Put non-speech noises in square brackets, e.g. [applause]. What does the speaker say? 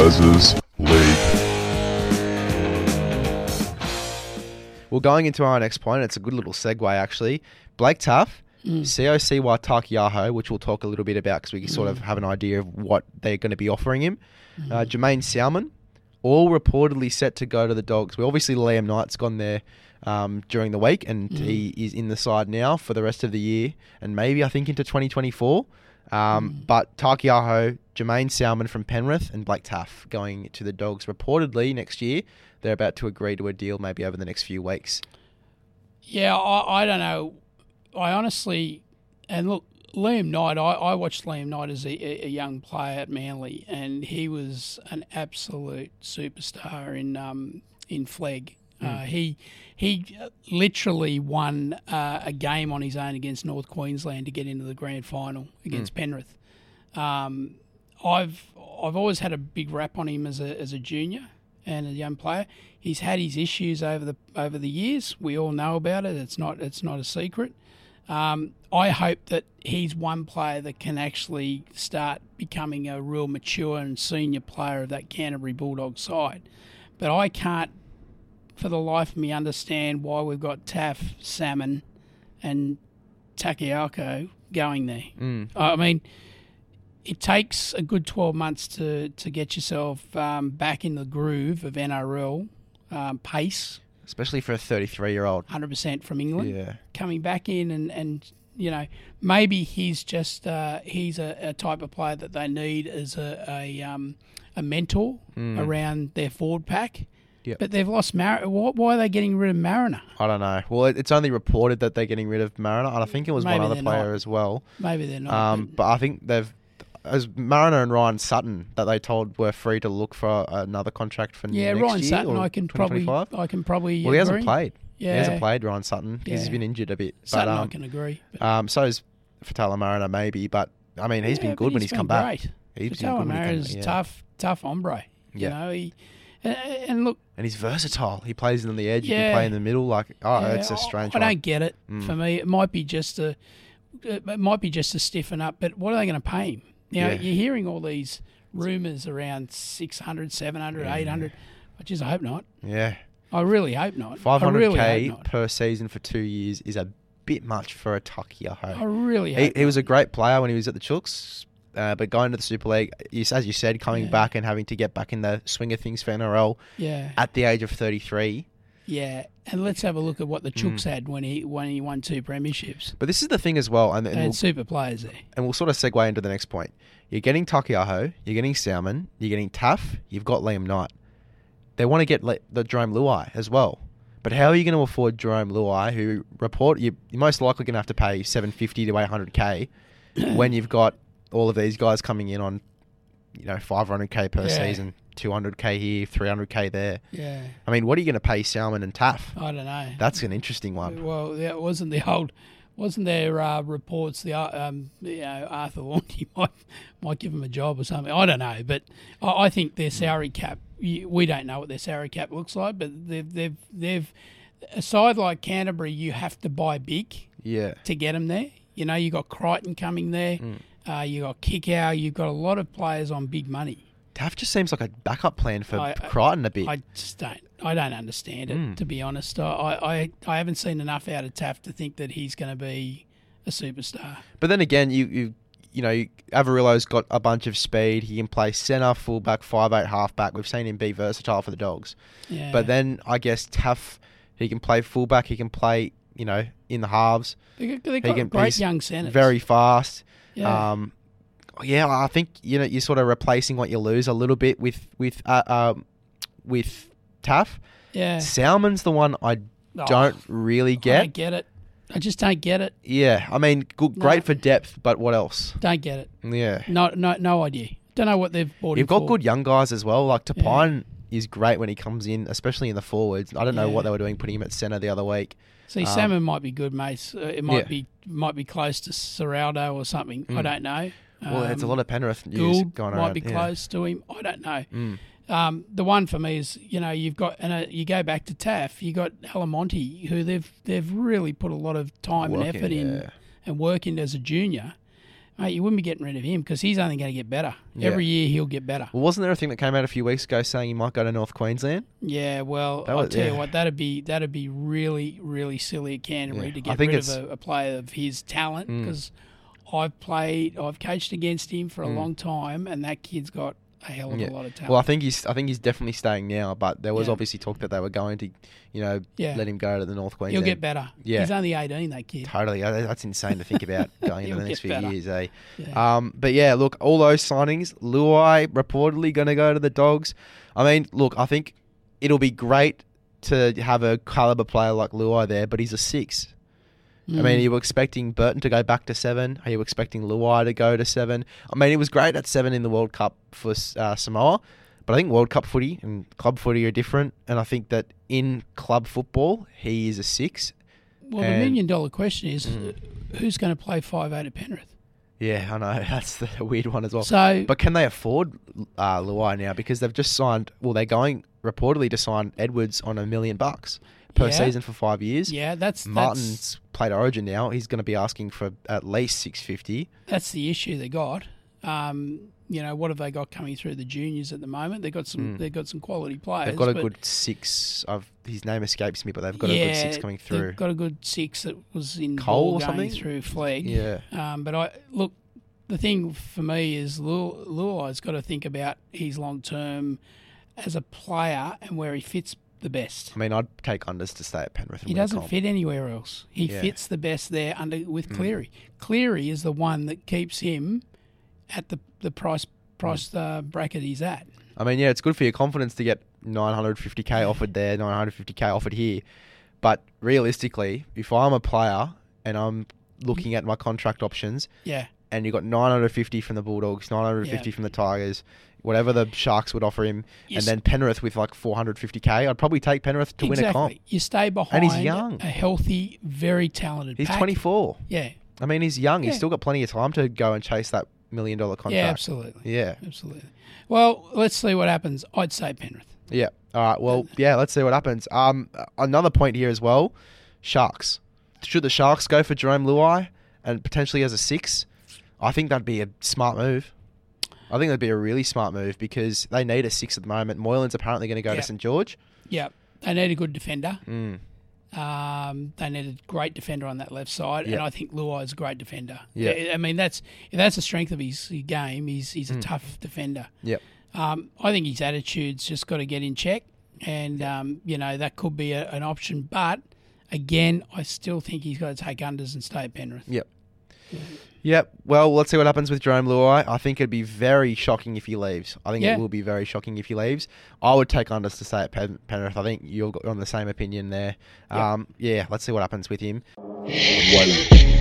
Les's League. Well, going into our next point, it's a good little segue actually. Blake Taaffe, COC Watakiaho, which we'll talk a little bit about because we sort of have an idea of what they're going to be offering him. Uh, Jaeman Salmon, all reportedly set to go to the Dogs. Well, obviously Liam Knight's gone there um, during the week, and he is in the side now for the rest of the year, and maybe I think into 2024. Um, But Taukeiaho, Jaeman Salmon from Penrith, and Blake Taaffe going to the Dogs reportedly next year. They're about to agree to a deal maybe over the next few weeks. Yeah, I, I don't know. I honestly, and look, Liam Knight, I, I watched Liam Knight as a, a young player at Manly, and he was an absolute superstar in um, in Flegg. Uh, he he literally won uh, a game on his own against North Queensland to get into the grand final against Penrith. Um, I've I've always had a big rap on him as a as a junior and a young player. He's had his issues over the over the years. We all know about it. It's not it's not a secret. Um, I hope that he's one player that can actually start becoming a real mature and senior player of that Canterbury Bulldog side. But I can't, for the life of me, understand why we've got Taaffe, Salmon, and Taukeiaho going there. I mean, it takes a good 12 months to, to get yourself um, back in the groove of NRL um, pace, Especially for a 33 year old. 100% from England. Yeah. Coming back in and, and you know, maybe he's just uh, he's a, a type of player that they need as a, a, um, a mentor around their forward pack. Yep. But they've lost Mar. Why, why are they getting rid of Mariner? I don't know. Well, it's only reported that they're getting rid of Mariner, and I think it was Maybe one other player not. as well. Maybe they're not. Um, but I think they've, as Mariner and Ryan Sutton, that they told were free to look for another contract for yeah, next Ryan year Sutton. I can probably I can probably. Well, he hasn't agree. played. He Yeah, hasn't played Ryan Sutton because he's Yeah. been injured a bit. But Sutton I um, can agree. But um, so is Faitala Mariner maybe. But I mean, he's Yeah, been good when he's come back. He's been Faitala good when he come Mariner's yeah. tough, tough hombre. Yeah. You know, he and, and look, And he's versatile. He plays on the edge. he can play in the middle. Like, oh, yeah, it's a I- strange I, one. Mm. don't get it. For me, it might be just a, it might be just to stiffen up. But what are they going to pay him? Now Yeah. you're hearing all these rumours around 600, 700, 800. I hope not. Yeah. I really hope not. 500k really hope not. per season for two years is a bit much for a Taukeiaho. I hope. I really He, hope he was a great player when he was at the Chooks, uh, but going to the Super League, as you said, coming Yeah. back and having to get back in the swing of things for NRL yeah, at the age of 33. Yeah. And let's have a look at what the Mm. Chooks had when he when he won two premierships. But this is the thing as well, and, and, They we'll, super players there. and we'll sort of segue into the next point. You're getting Taukeiaho, you're getting Salmon, you're getting Taaffe, you've got Liam Knight. They want to get Le- the Jerome Luai as well. But how are you going to afford Jerome Luai, who report you're most likely going to have to pay 750 to 800k [coughs] when you've got all of these guys coming in on, you know, 500k per Yeah. season, 200k here, 300k there. Yeah, I mean, what are you going to pay Salmon and Taaffe? I don't know. That's an interesting one. Well, that wasn't the old, wasn't there uh, reports the uh, um, you know Arthur Laundy [laughs] might might give him a job or something. I don't know, but I, I think their salary cap. We don't know what their salary cap looks like, but they've they've they've a side like Canterbury, you have to buy big Yeah. to get them there. You know, you got Crichton coming there. Mm. Uh, you got Kickow. You've got a lot of players on big money. Taaffe just seems like a backup plan for I- Crichton a bit. I just don't. I don't understand it, Mm. to be honest. I, I, I haven't seen enough out of Taaffe to think that he's going to be a superstar. But then again, you you you know, Avarillo's got a bunch of speed. He can play centre, fullback, five eight, halfback. We've seen him be versatile for the Dogs. Yeah. But then I guess Taaffe, he can play fullback. He can play, you know, in the halves. they got, He can, great young centres. Very fast. Yeah. Um, yeah, I think you know you're sort of replacing what you lose a little bit with with uh, um, with Taaffe. yeah. Salmon's the one I Oh, don't really I get. don't get it. I just don't get it. Yeah, I mean, good, No. great for depth, but what else? Don't get it. Yeah. No, no, no idea. Don't know what they've bought. You've got for. good young guys as well. Like Tapine is great when he comes in, especially in the forwards. I don't know Yeah. what they were doing putting him at centre the other week. See, um, Salmon might be good, mate. Uh, it might Yeah. be might be close to Ciraldo or something. I Mm. don't know. Well, it's a Um, lot of Penrith news Gould going might around. be yeah. close to him. I don't know. Mm. Um, the one for me is you know you've got and uh, you go back to Taaffe. You got Alamoti, who they've they've really put a lot of time and Working, effort in and working as a junior, mate, you wouldn't be getting rid of him because he's only going to get better. Yeah. Every year he'll get better. Well, wasn't there a thing that came out a few weeks ago saying he might go to North Queensland? Yeah, well, I'll tell yeah. you what, that'd be that'd be really, really silly at Canterbury Yeah, to get rid of a, a player of his talent Mm. because I've played, I've coached against him for a Mm. long time, and that kid's got a hell of Yeah. a lot of talent. Well, I think he's I think he's definitely staying now, but there was Yeah. obviously talk that they were going to, you know, yeah, let him go to the North Queensland. he'll get better. Yeah. he's only eighteen, that kid. Totally, that's insane to think about [laughs] going into the next few better. years, eh? Yeah. Um, but yeah, look, all those signings, Luai reportedly going to go to the Dogs. I mean, look, I think it'll be great to have a caliber player like Luai there, but he's a six. I mean, Mm. are you expecting Burton to go back to seven? Are you expecting Luai to go to seven? I mean, it was great at seven in the World Cup for uh, Samoa, but I think World Cup footy and club footy are different, and I think that in club football, he is a six. well, the million dollar question is, Mm. who's going to play five eight at Penrith? Yeah, I know [laughs] that's the weird one as well. So, But can they afford uh, Luai now? Because they've just signed. Well, they're going reportedly to sign Edwards on a million bucks per Yeah. season for five years. yeah, that's that's, Martin's played Origin now. He's going to be asking for at least six fifty. that's the issue they got. Um, you know, what have they got coming through the juniors at the moment? They've got some. Mm. They've got some quality players. They've got a good six. Of his name escapes me, but they've got a good six coming through. They've got a good six that was in Cole or going something? through Flegg. Yeah, Um, but I look, the thing for me is Lu- Luai's got to think about his long term as a player and where he fits the best. I mean, I'd take unders to stay at Penrith. He doesn't comp. fit anywhere else. He Yeah. fits the best there under with Mm. Cleary. Cleary is the one that keeps him at the the price price uh, bracket he's at. I mean, yeah, it's good for your confidence to get 950k offered there, 950k offered here. But realistically, if I'm a player and I'm looking at my contract options, Yeah, and you got 950 from the Bulldogs, 950 Yeah. from the Tigers, whatever the Sharks would offer him, and then Penrith with like 450k, I'd probably take Penrith to win a comp. exactly. You stay behind and he's young. a healthy, very talented. He's pack. 24. Yeah, I mean, he's young. He's still got plenty of time to go and chase that million dollar contract. yeah, absolutely, Yeah. absolutely. Well, let's see what happens. I'd say Penrith. Yeah. All right. Well, yeah. Let's see what happens. Um, another point here as well. Sharks. Should the Sharks go for Jerome Luai and potentially as a six? I think that'd be a smart move. I think that'd be a really smart move because they need a six at the moment. Moylan's apparently going to go Yeah. to St George. Yeah, they need a good defender. Mm. Um, they need a great defender on that left side, and I think Luai is a great defender. Yeah. I- mean that's if that's the strength of his game. He's he's a Mm. tough defender. Yep. Um, I think his attitude's just got to get in check, and um, you know that could be a, an option. But again, I still think he's got to take unders and stay at Penrith. Yep. Yep. Well, let's see what happens with Jerome Luai. I think it'd be very shocking if he leaves. I think Yeah. it will be very shocking if he leaves. I would take unders to stay at Pen- Penrith. I think you're on the same opinion there. Yeah. Um, yeah. Let's see what happens with him. One.